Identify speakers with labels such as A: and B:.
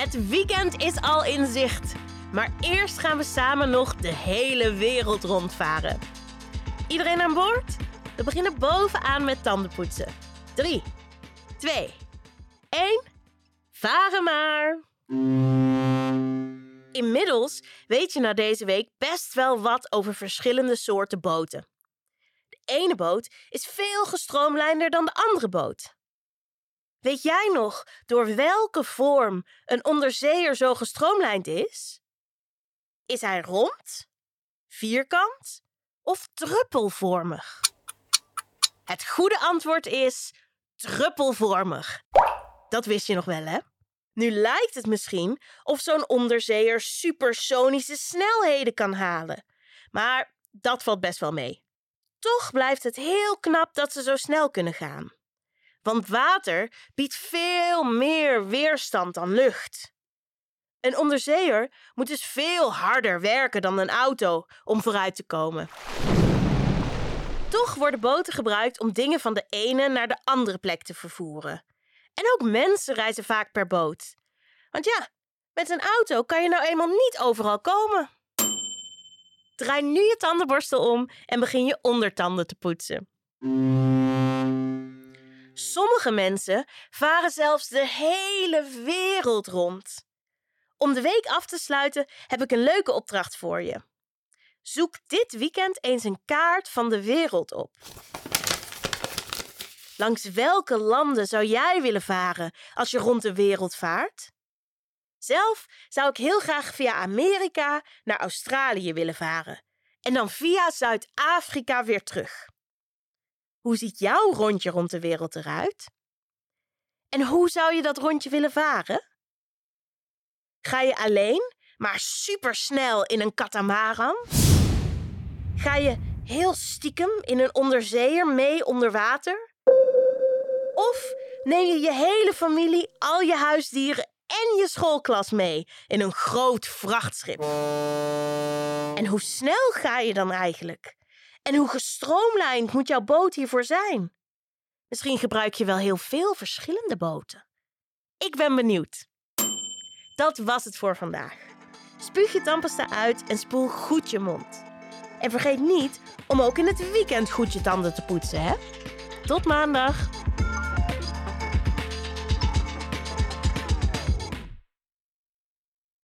A: Het weekend is al in zicht. Maar eerst gaan we samen nog de hele wereld rondvaren. Iedereen aan boord? We beginnen bovenaan met tandenpoetsen. 3, 2, 1. Varen maar! Inmiddels weet je na deze week best wel wat over verschillende soorten boten. De ene boot is veel gestroomlijnder dan de andere boot. Weet jij nog door welke vorm een onderzeeër zo gestroomlijnd is? Is hij rond, vierkant of druppelvormig? Het goede antwoord is druppelvormig. Dat wist je nog wel, hè? Nu lijkt het misschien of zo'n onderzeeër supersonische snelheden kan halen. Maar dat valt best wel mee. Toch blijft het heel knap dat ze zo snel kunnen gaan. Want water biedt veel meer weerstand dan lucht. Een onderzeeër moet dus veel harder werken dan een auto om vooruit te komen. Toch worden boten gebruikt om dingen van de ene naar de andere plek te vervoeren. En ook mensen reizen vaak per boot. Want ja, met een auto kan je nou eenmaal niet overal komen. Draai nu je tandenborstel om en begin je ondertanden te poetsen. Sommige mensen varen zelfs de hele wereld rond. Om de week af te sluiten heb ik een leuke opdracht voor je. Zoek dit weekend eens een kaart van de wereld op. Langs welke landen zou jij willen varen als je rond de wereld vaart? Zelf zou ik heel graag via Amerika naar Australië willen varen en dan via Zuid-Afrika weer terug. Hoe ziet jouw rondje rond de wereld eruit? En hoe zou je dat rondje willen varen? Ga je alleen, maar supersnel in een katamaran? Ga je heel stiekem in een onderzeeër mee onder water? Of neem je je hele familie, al je huisdieren en je schoolklas mee in een groot vrachtschip? En hoe snel ga je dan eigenlijk? En hoe gestroomlijnd moet jouw boot hiervoor zijn? Misschien gebruik je wel heel veel verschillende boten. Ik ben benieuwd. Dat was het voor vandaag. Spuug je tandpasta uit en spoel goed je mond. En vergeet niet om ook in het weekend goed je tanden te poetsen, hè? Tot maandag!